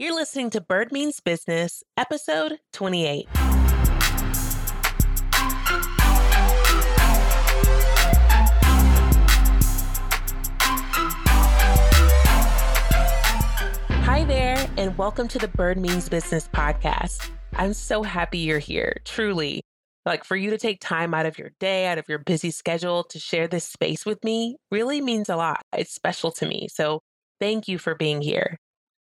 You're listening to Bird Means Business, episode 28. Hi there, and welcome to the Bird Means Business podcast. I'm so happy you're here, truly. Like for you to take time out of your day, out of your busy schedule to share this space with me really means a lot. It's special to me. So thank you for being here.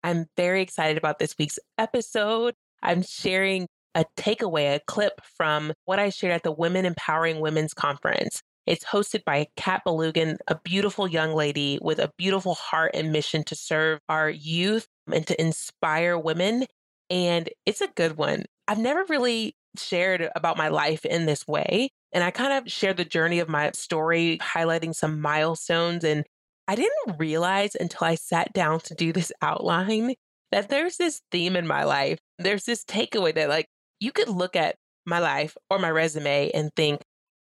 I'm very excited about this week's episode. I'm sharing a takeaway, a clip from what I shared at the Women Empowering Women's Conference. It's hosted by Kat Belugan, a beautiful young lady with a beautiful heart and mission to serve our youth and to inspire women. And it's a good one. I've never really shared about my life in this way. And I kind of shared the journey of my story, highlighting some milestones. And I didn't realize until I sat down to do this outline that there's this theme in my life. There's this takeaway that, like, you could look at my life or my resume and think,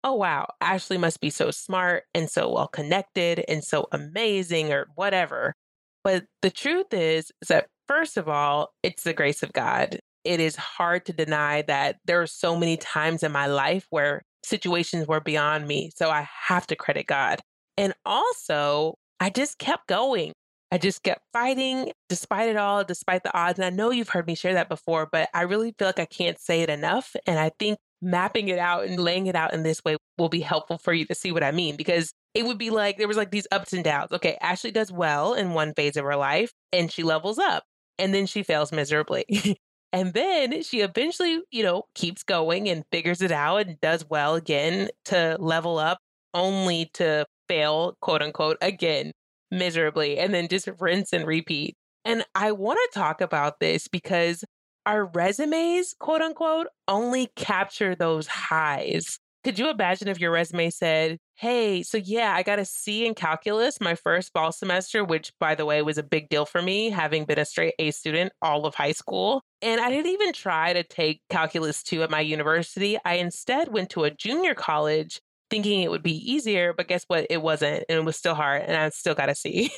oh, wow, Ashley must be so smart and so well connected and so amazing or whatever. But the truth is, is that first of all, it's the grace of God it is hard to deny that there are so many times in my life where situations were beyond me. So I have to credit God. And also, I just kept going. I just kept fighting despite it all, despite the odds. And I know you've heard me share that before, but I really feel like I can't say it enough. And I think mapping it out and laying it out in this way will be helpful for you to see what I mean because it would be like there was like these ups and downs. Okay, Ashley does well in one phase of her life and she levels up and then she fails miserably. And then she eventually, you know, keeps going and figures it out and does well again to level up, only to fail, quote unquote, again miserably, and then just rinse and repeat. And I want to talk about this because our resumes, quote unquote, only capture those highs. Could you imagine if your resume said, Hey, so yeah, I got a C in calculus my first fall semester, which by the way was a big deal for me, having been a straight A student all of high school. And I didn't even try to take calculus 2 at my university. I instead went to a junior college thinking it would be easier, but guess what? It wasn't. And it was still hard. And I still got a C.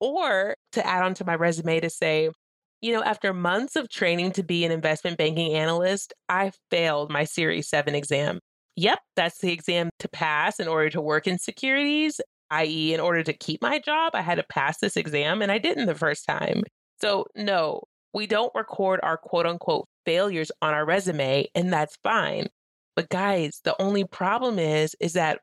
or to add on to my resume to say, you know, after months of training to be an investment banking analyst, I failed my Series 7 exam. Yep, that's the exam to pass in order to work in securities, i.e., in order to keep my job, I had to pass this exam and I didn't the first time. So, no, we don't record our quote unquote failures on our resume, and that's fine. But guys, the only problem is is that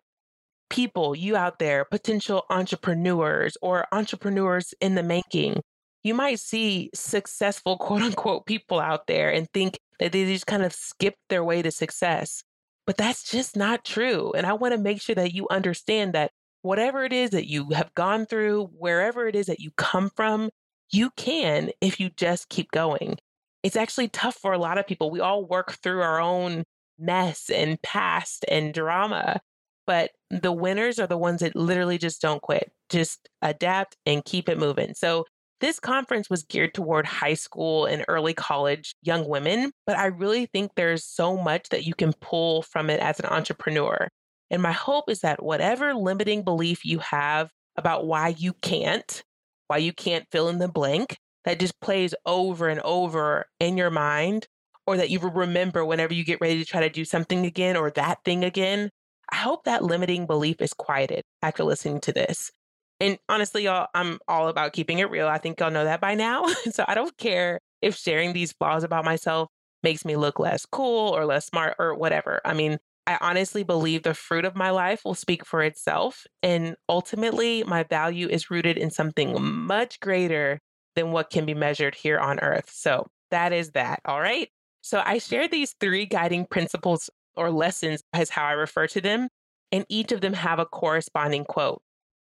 people, you out there, potential entrepreneurs or entrepreneurs in the making, you might see successful quote unquote people out there and think that they just kind of skipped their way to success. But that's just not true. And I want to make sure that you understand that whatever it is that you have gone through, wherever it is that you come from, you can if you just keep going. It's actually tough for a lot of people. We all work through our own mess and past and drama, but the winners are the ones that literally just don't quit, just adapt and keep it moving. So this conference was geared toward high school and early college young women, but I really think there's so much that you can pull from it as an entrepreneur. And my hope is that whatever limiting belief you have about why you can't, why you can't fill in the blank, that just plays over and over in your mind, or that you remember whenever you get ready to try to do something again or that thing again. I hope that limiting belief is quieted after listening to this. And honestly, y'all, I'm all about keeping it real. I think y'all know that by now. so I don't care if sharing these flaws about myself makes me look less cool or less smart or whatever. I mean, I honestly believe the fruit of my life will speak for itself. And ultimately, my value is rooted in something much greater than what can be measured here on earth. So that is that. All right. So I share these three guiding principles or lessons, as how I refer to them, and each of them have a corresponding quote.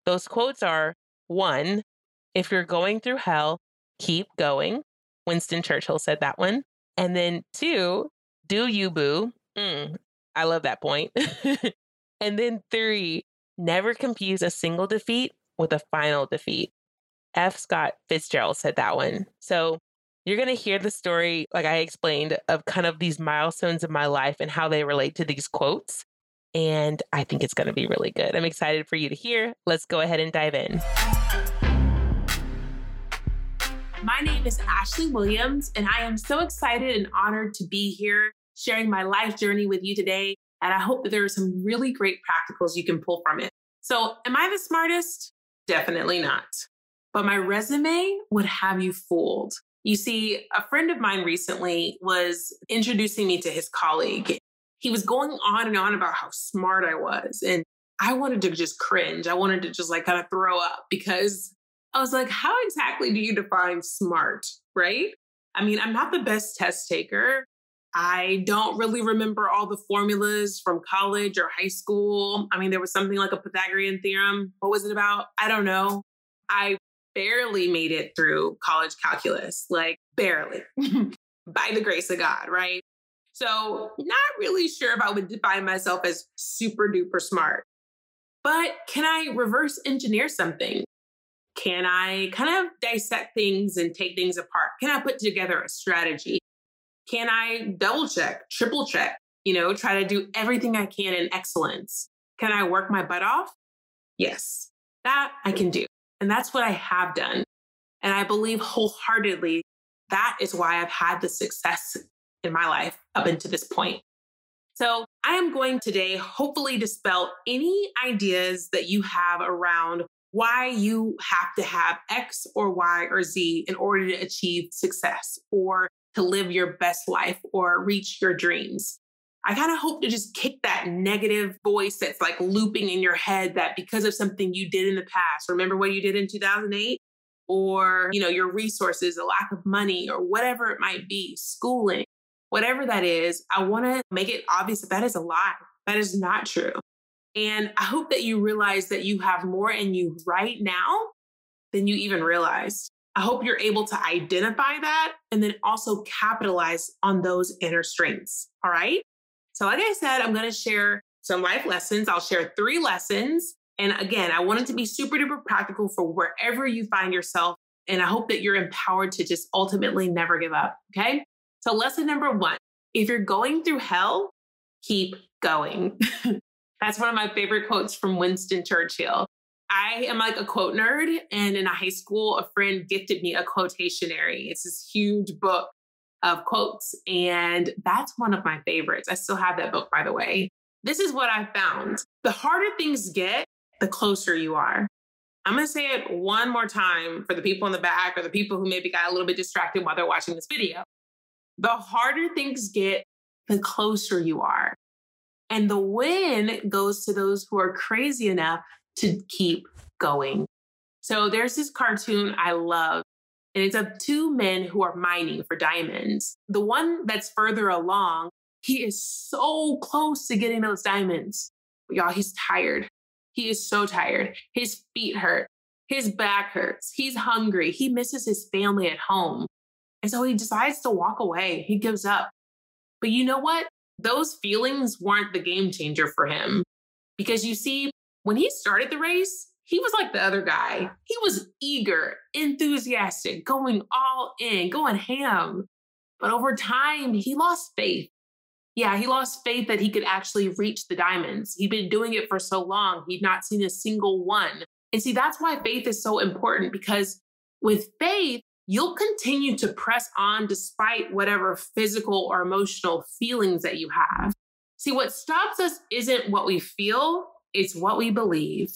Those quotes are one, if you're going through hell, keep going. Winston Churchill said that one. And then two, do you boo? Mm, I love that point. and then three, never confuse a single defeat with a final defeat. F. Scott Fitzgerald said that one. So you're going to hear the story, like I explained, of kind of these milestones in my life and how they relate to these quotes and I think it's going to be really good. I'm excited for you to hear. Let's go ahead and dive in. My name is Ashley Williams, and I am so excited and honored to be here sharing my life journey with you today. And I hope that there are some really great practicals you can pull from it. So, am I the smartest? Definitely not. But my resume would have you fooled. You see, a friend of mine recently was introducing me to his colleague. He was going on and on about how smart I was. And I wanted to just cringe. I wanted to just like kind of throw up because I was like, how exactly do you define smart? Right? I mean, I'm not the best test taker. I don't really remember all the formulas from college or high school. I mean, there was something like a Pythagorean theorem. What was it about? I don't know. I barely made it through college calculus, like barely, mm-hmm. by the grace of God, right? So, not really sure if I would define myself as super duper smart. But can I reverse engineer something? Can I kind of dissect things and take things apart? Can I put together a strategy? Can I double check, triple check, you know, try to do everything I can in excellence? Can I work my butt off? Yes, that I can do. And that's what I have done. And I believe wholeheartedly that is why I've had the success in my life up until this point. So I am going today, hopefully, dispel any ideas that you have around why you have to have X or Y or Z in order to achieve success or to live your best life or reach your dreams. I kind of hope to just kick that negative voice that's like looping in your head that because of something you did in the past, remember what you did in 2008? Or, you know, your resources, a lack of money, or whatever it might be, schooling, whatever that is, I want to make it obvious that that is a lie. That is not true. And I hope that you realize that you have more in you right now than you even realized. I hope you're able to identify that and then also capitalize on those inner strengths. All right. So, like I said, I'm going to share some life lessons. I'll share three lessons. And again, I want it to be super duper practical for wherever you find yourself. And I hope that you're empowered to just ultimately never give up. Okay. So, lesson number one if you're going through hell, keep going. That's one of my favorite quotes from Winston Churchill. I am like a quote nerd, and in high school, a friend gifted me a quotationary. It's this huge book of quotes, and that's one of my favorites. I still have that book, by the way. This is what I found the harder things get, the closer you are. I'm going to say it one more time for the people in the back or the people who maybe got a little bit distracted while they're watching this video. The harder things get, the closer you are. And the win goes to those who are crazy enough to keep going. So there's this cartoon I love, and it's of two men who are mining for diamonds. The one that's further along, he is so close to getting those diamonds. Y'all, he's tired. He is so tired. His feet hurt. His back hurts. He's hungry. He misses his family at home. And so he decides to walk away. He gives up. But you know what? those feelings weren't the game changer for him. Because you see, when he started the race, he was like the other guy. He was eager, enthusiastic, going all in, going ham. But over time, he lost faith. Yeah, he lost faith that he could actually reach the diamonds. He'd been doing it for so long, he'd not seen a single one. And see, that's why faith is so important because with faith, you'll continue to press on despite whatever physical or emotional feelings that you have. See, what stops us isn't what we feel, it's what we believe.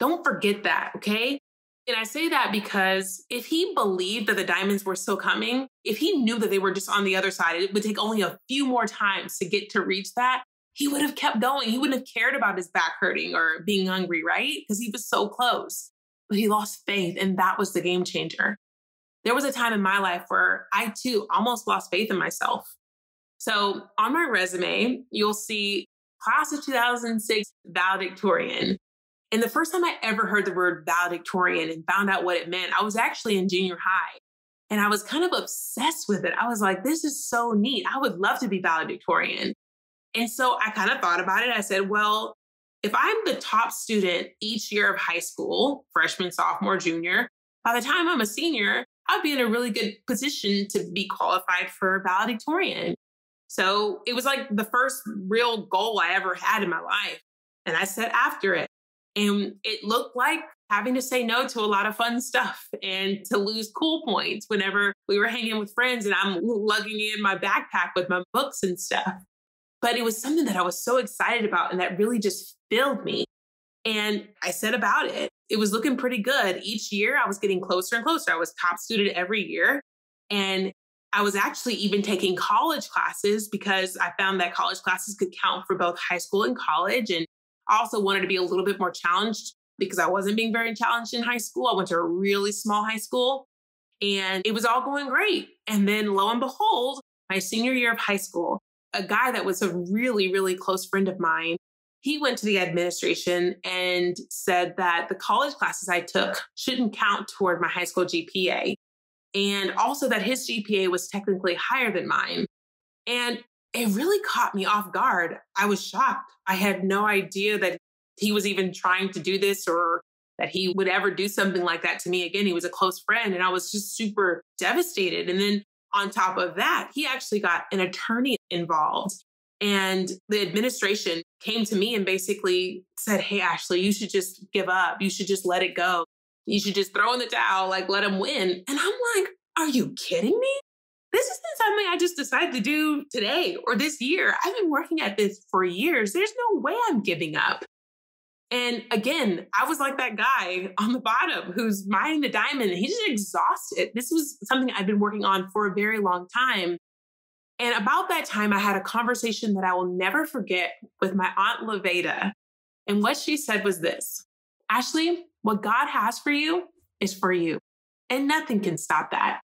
Don't forget that, okay? And I say that because if he believed that the diamonds were still coming, if he knew that they were just on the other side, it would take only a few more times to get to reach that, he would have kept going. He wouldn't have cared about his back hurting or being hungry, right? Because he was so close. But he lost faith, and that was the game changer there was a time in my life where I too almost lost faith in myself. So on my resume, you'll see class of 2006 valedictorian. And the first time I ever heard the word valedictorian and found out what it meant, I was actually in junior high. And I was kind of obsessed with it. I was like, this is so neat. I would love to be valedictorian. And so I kind of thought about it. I said, well, if I'm the top student each year of high school, freshman, sophomore, junior, by the time I'm a senior, I'd be in a really good position to be qualified for valedictorian. So it was like the first real goal I ever had in my life. And I set after it. And it looked like having to say no to a lot of fun stuff and to lose cool points whenever we were hanging with friends and I'm lugging in my backpack with my books and stuff. But it was something that I was so excited about and that really just filled me. And I said about it. It was looking pretty good. Each year I was getting closer and closer. I was top student every year. And I was actually even taking college classes because I found that college classes could count for both high school and college. And I also wanted to be a little bit more challenged because I wasn't being very challenged in high school. I went to a really small high school and it was all going great. And then lo and behold, my senior year of high school, a guy that was a really, really close friend of mine, he went to the administration and said that the college classes I took shouldn't count toward my high school GPA. And also that his GPA was technically higher than mine. And it really caught me off guard. I was shocked. I had no idea that he was even trying to do this or that he would ever do something like that to me again. He was a close friend and I was just super devastated. And then on top of that, he actually got an attorney involved. And the administration came to me and basically said, Hey, Ashley, you should just give up. You should just let it go. You should just throw in the towel, like let him win. And I'm like, Are you kidding me? This isn't something I just decided to do today or this year. I've been working at this for years. There's no way I'm giving up. And again, I was like that guy on the bottom who's mining the diamond he's just exhausted. This was something I've been working on for a very long time. And about that time, I had a conversation that I will never forget with my aunt Laveda. And what she said was this Ashley, what God has for you is for you, and nothing can stop that.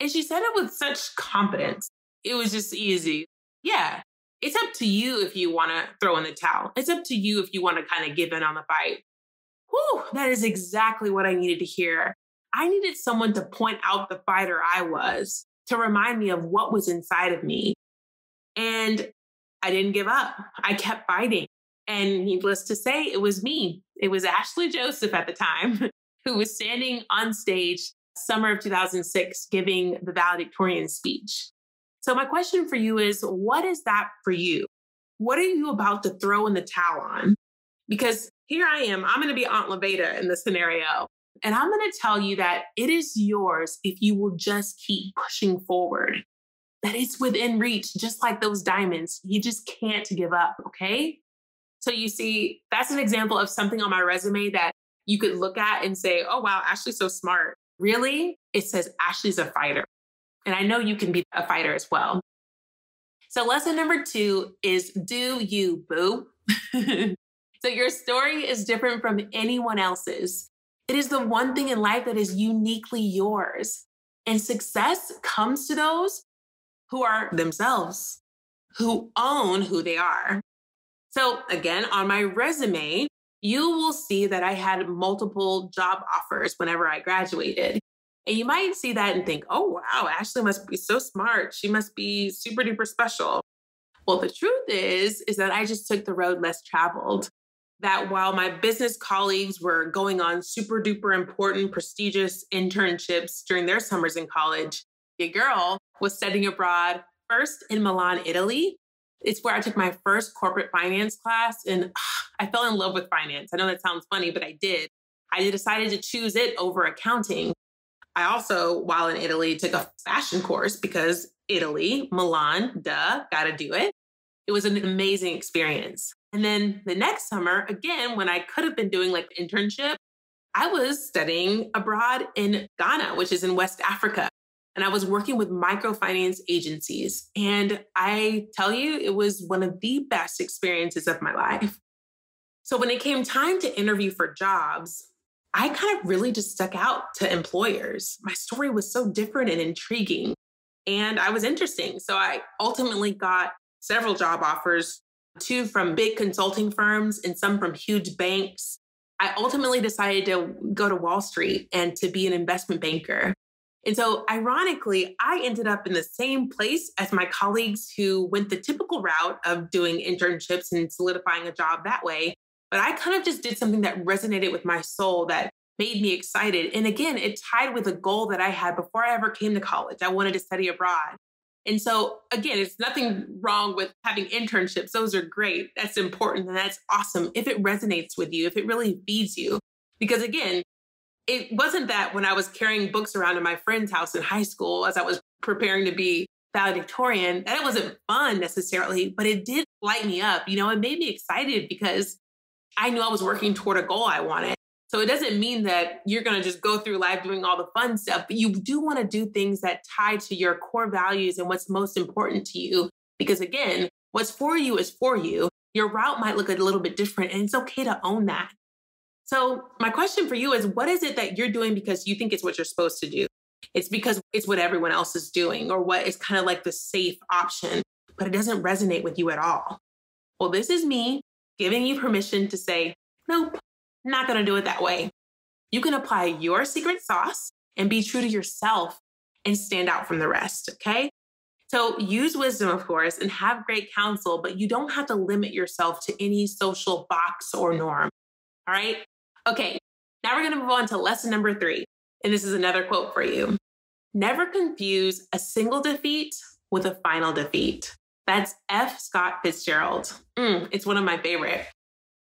And she said it with such confidence. It was just easy. Yeah, it's up to you if you want to throw in the towel. It's up to you if you want to kind of give in on the fight. Whew, that is exactly what I needed to hear. I needed someone to point out the fighter I was, to remind me of what was inside of me. And I didn't give up. I kept fighting. And needless to say, it was me. It was Ashley Joseph at the time who was standing on stage summer of 2006 giving the valedictorian speech. So, my question for you is what is that for you? What are you about to throw in the towel on? Because here I am, I'm going to be Aunt Laveda in this scenario. And I'm going to tell you that it is yours if you will just keep pushing forward, that it's within reach, just like those diamonds. You just can't give up, okay? So, you see, that's an example of something on my resume that you could look at and say, oh, wow, Ashley's so smart. Really? It says Ashley's a fighter. And I know you can be a fighter as well. So, lesson number two is do you, boo. so, your story is different from anyone else's. It is the one thing in life that is uniquely yours. And success comes to those who are themselves, who own who they are. So, again, on my resume, you will see that I had multiple job offers whenever I graduated. And you might see that and think, oh, wow, Ashley must be so smart. She must be super duper special. Well, the truth is, is that I just took the road less traveled. That while my business colleagues were going on super duper important, prestigious internships during their summers in college, your girl was studying abroad, first in Milan, Italy. It's where I took my first corporate finance class, and ugh, I fell in love with finance. I know that sounds funny, but I did. I decided to choose it over accounting I also, while in Italy, took a fashion course because Italy, Milan, duh, gotta do it. It was an amazing experience. And then the next summer, again, when I could have been doing like internship, I was studying abroad in Ghana, which is in West Africa. And I was working with microfinance agencies. And I tell you, it was one of the best experiences of my life. So when it came time to interview for jobs, I kind of really just stuck out to employers. My story was so different and intriguing, and I was interesting. So I ultimately got several job offers, two from big consulting firms and some from huge banks. I ultimately decided to go to Wall Street and to be an investment banker. And so, ironically, I ended up in the same place as my colleagues who went the typical route of doing internships and solidifying a job that way. But I kind of just did something that resonated with my soul that made me excited. And again, it tied with a goal that I had before I ever came to college. I wanted to study abroad. And so, again, it's nothing wrong with having internships. Those are great. That's important and that's awesome if it resonates with you, if it really feeds you. Because again, it wasn't that when I was carrying books around to my friend's house in high school as I was preparing to be valedictorian, that it wasn't fun necessarily, but it did light me up. You know, it made me excited because I knew I was working toward a goal I wanted. So it doesn't mean that you're going to just go through life doing all the fun stuff, but you do want to do things that tie to your core values and what's most important to you. Because again, what's for you is for you. Your route might look a little bit different, and it's okay to own that. So, my question for you is what is it that you're doing because you think it's what you're supposed to do? It's because it's what everyone else is doing or what is kind of like the safe option, but it doesn't resonate with you at all. Well, this is me giving you permission to say, nope, not going to do it that way. You can apply your secret sauce and be true to yourself and stand out from the rest. Okay. So use wisdom, of course, and have great counsel, but you don't have to limit yourself to any social box or norm. All right. Okay. Now we're going to move on to lesson number three. And this is another quote for you. Never confuse a single defeat with a final defeat. That's F. Scott Fitzgerald. Mm, it's one of my favorite.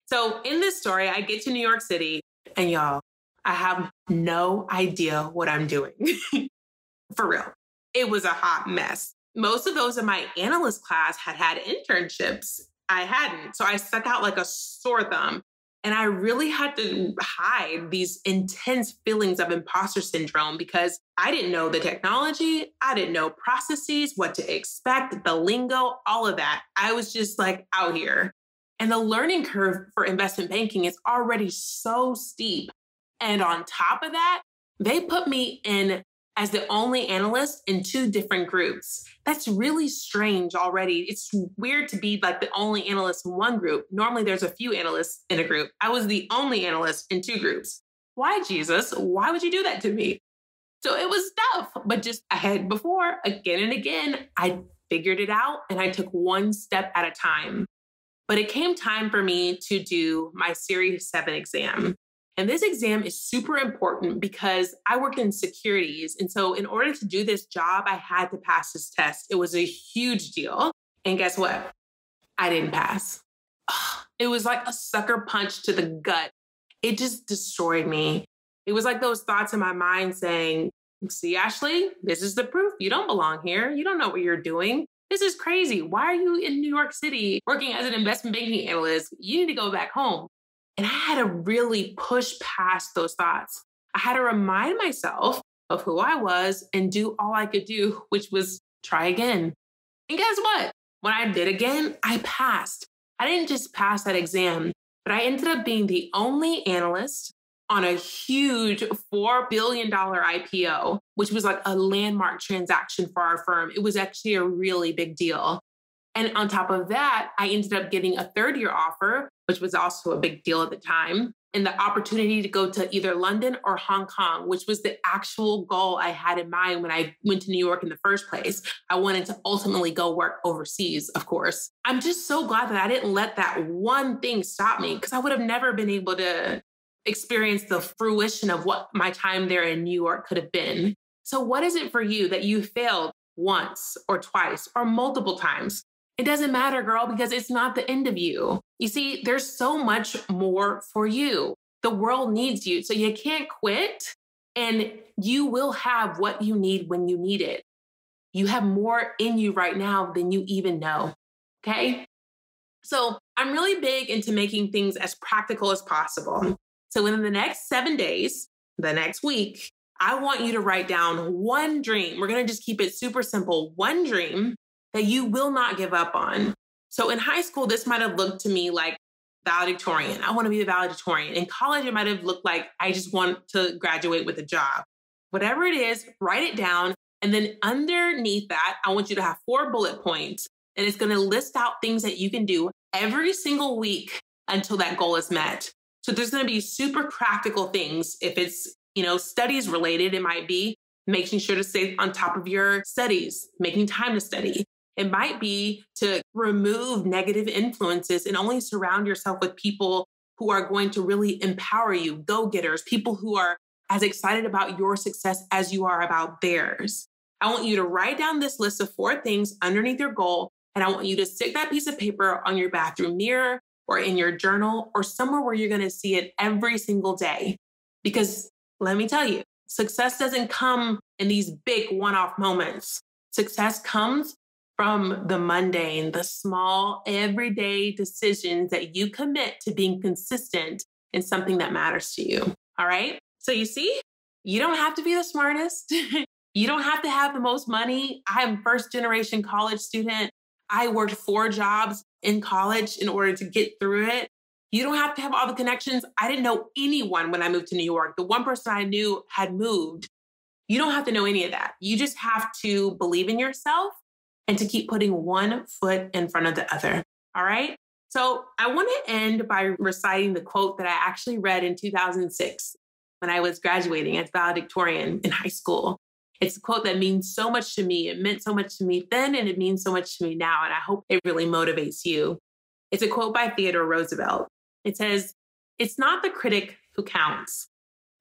So in this story, I get to New York City, and y'all, I have no idea what I'm doing. For real. It was a hot mess. Most of those in my analyst class had had internships. I hadn't. So I stuck out like a sore thumb. And I really had to hide these intense feelings of imposter syndrome because I didn't know the technology, I didn't know processes, what to expect, the lingo, all of that. I was just like out here. And the learning curve for investment banking is already so steep. And on top of that, they put me in as the only analyst in two different groups. That's really strange already. It's weird to be like the only analyst in one group. Normally, there's a few analysts in a group. I was the only analyst in two groups. Why, Jesus? Why would you do that to me? So it was tough, but just ahead before, again and again, I figured it out and I took one step at a time. But it came time for me to do my Series 7 exam. And this exam is super important because I worked in securities. And so, in order to do this job, I had to pass this test. It was a huge deal. And guess what? I didn't pass. It was like a sucker punch to the gut. It just destroyed me. It was like those thoughts in my mind saying, See, Ashley, this is the proof. You don't belong here. You don't know what you're doing. This is crazy. Why are you in New York City working as an investment banking analyst? You need to go back home. And I had to really push past those thoughts. I had to remind myself of who I was and do all I could do, which was try again. And guess what? When I did again, I passed. I didn't just pass that exam, but I ended up being the only analyst on a huge $4 billion IPO, which was like a landmark transaction for our firm. It was actually a really big deal. And on top of that, I ended up getting a third year offer, which was also a big deal at the time, and the opportunity to go to either London or Hong Kong, which was the actual goal I had in mind when I went to New York in the first place. I wanted to ultimately go work overseas, of course. I'm just so glad that I didn't let that one thing stop me because I would have never been able to experience the fruition of what my time there in New York could have been. So, what is it for you that you failed once or twice or multiple times? It doesn't matter, girl, because it's not the end of you. You see, there's so much more for you. The world needs you. So you can't quit, and you will have what you need when you need it. You have more in you right now than you even know. Okay. So I'm really big into making things as practical as possible. So within the next seven days, the next week, I want you to write down one dream. We're going to just keep it super simple. One dream that you will not give up on. So in high school, this might have looked to me like valedictorian. I want to be a valedictorian. In college, it might have looked like I just want to graduate with a job. Whatever it is, write it down. And then underneath that, I want you to have four bullet points. And it's going to list out things that you can do every single week until that goal is met. So there's going to be super practical things. If it's, you know, studies related, it might be making sure to stay on top of your studies, making time to study. It might be to remove negative influences and only surround yourself with people who are going to really empower you, go getters, people who are as excited about your success as you are about theirs. I want you to write down this list of four things underneath your goal, and I want you to stick that piece of paper on your bathroom mirror or in your journal or somewhere where you're going to see it every single day. Because let me tell you, success doesn't come in these big one off moments. Success comes from the mundane, the small, everyday decisions that you commit to being consistent in something that matters to you. All right. So you see, you don't have to be the smartest. you don't have to have the most money. I'm first generation college student. I worked four jobs in college in order to get through it. You don't have to have all the connections. I didn't know anyone when I moved to New York. The one person I knew had moved. You don't have to know any of that. You just have to believe in yourself and to keep putting one foot in front of the other. All right. So I want to end by reciting the quote that I actually read in 2006 when I was graduating as valedictorian in high school. It's a quote that means so much to me. It meant so much to me then, and it means so much to me now. And I hope it really motivates you. It's a quote by Theodore Roosevelt. It says, It's not the critic who counts,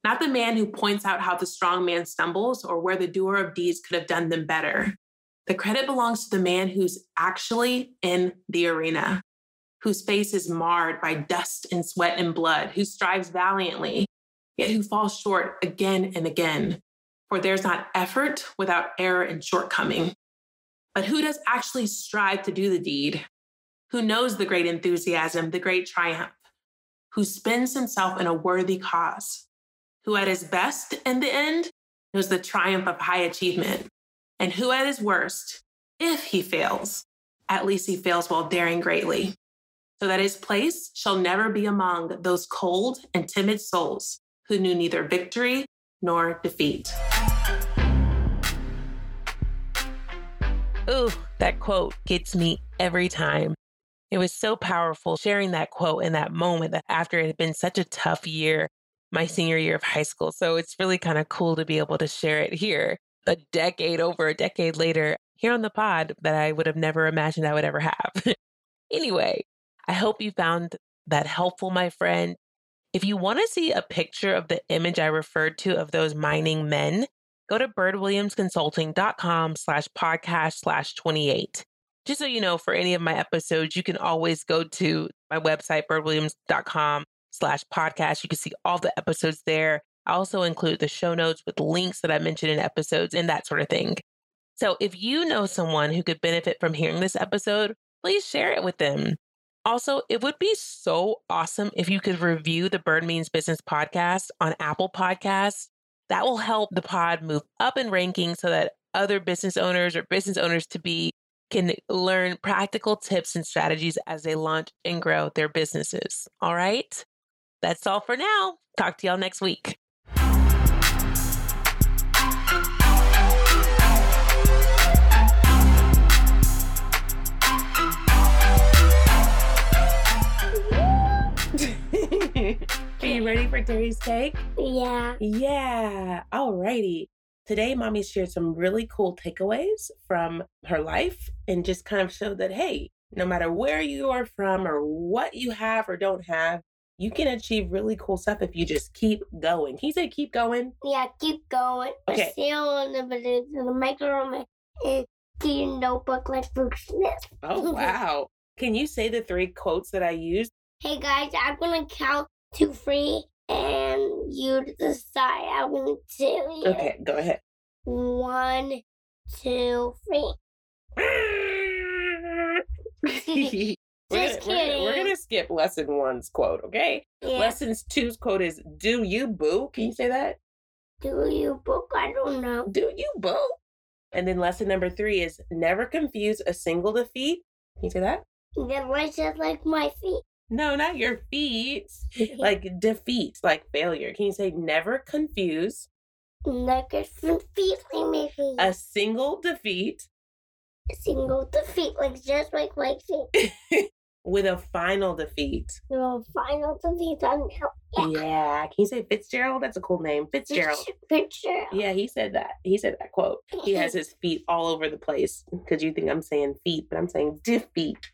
not the man who points out how the strong man stumbles or where the doer of deeds could have done them better. The credit belongs to the man who's actually in the arena, whose face is marred by dust and sweat and blood, who strives valiantly, yet who falls short again and again. For there's not effort without error and shortcoming. But who does actually strive to do the deed? Who knows the great enthusiasm, the great triumph? Who spends himself in a worthy cause? Who at his best in the end knows the triumph of high achievement? And who at his worst, if he fails, at least he fails while daring greatly, so that his place shall never be among those cold and timid souls who knew neither victory nor defeat. Ooh, that quote gets me every time. It was so powerful sharing that quote in that moment that after it had been such a tough year, my senior year of high school. So it's really kind of cool to be able to share it here a decade over a decade later here on the pod that I would have never imagined I would ever have. anyway, I hope you found that helpful, my friend. If you want to see a picture of the image I referred to of those mining men, go to birdwilliamsconsulting.com slash podcast slash 28. Just so you know, for any of my episodes, you can always go to my website, birdwilliams.com slash podcast. You can see all the episodes there. I also include the show notes with links that I mentioned in episodes and that sort of thing. So if you know someone who could benefit from hearing this episode, please share it with them. Also, it would be so awesome if you could review the Bird Means Business podcast on Apple Podcasts. That will help the pod move up in ranking so that other business owners or business owners to be can learn practical tips and strategies as they launch and grow their businesses. All right. That's all for now. Talk to y'all next week. Are you for Terry's cake? Yeah. Yeah. Alrighty. Today, mommy shared some really cool takeaways from her life and just kind of showed that, hey, no matter where you are from or what you have or don't have, you can achieve really cool stuff if you just keep going. Can you say keep going? Yeah, keep going. Okay. Still in the, in the microphone and your notebook like Bruce Smith. Oh, wow. Can you say the three quotes that I used? Hey guys, I'm gonna count to three and you decide. I'm gonna tell you. Okay, go ahead. One, two, three. we're, Just gonna, we're, gonna, kidding. we're gonna skip lesson one's quote, okay? Yeah. Lesson two's quote is "Do you boo?" Can you say that? Do you boo? I don't know. Do you boo? And then lesson number three is never confuse a single defeat. Can you say that? Then I just like my feet. No, not your feet. Like defeat, like failure. Can you say never confuse like a feet like my feet. a single defeat A single defeat, like just like my feet. with a final defeat? No final defeat on now. Yeah. Can you say Fitzgerald? That's a cool name. Fitzgerald. Picture. Yeah, he said that. He said that quote. He has his feet all over the place because you think I'm saying feet, but I'm saying defeat.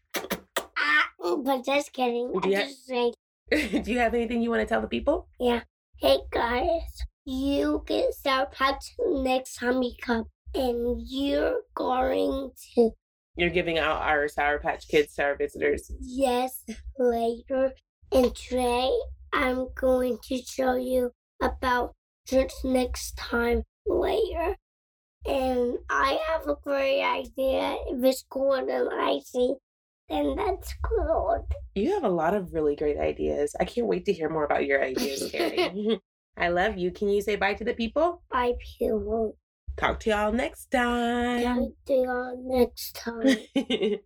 But just kidding. I Yeah. just saying, Do you have anything you want to tell the people? Yeah. Hey guys, you get Sour Patch next time you come, and you're going to You're giving out our Sour Patch Kids to our visitors. yes later. And today I'm going to show you about drinks next time later. And I have a great idea. If it's cold and icy, then that's good. You have a lot of really great ideas. I can't wait to hear more about your ideas, Carrie. I love you. Can you say bye to the people? Bye, people. Talk to y'all next time. Talk to y'all next time.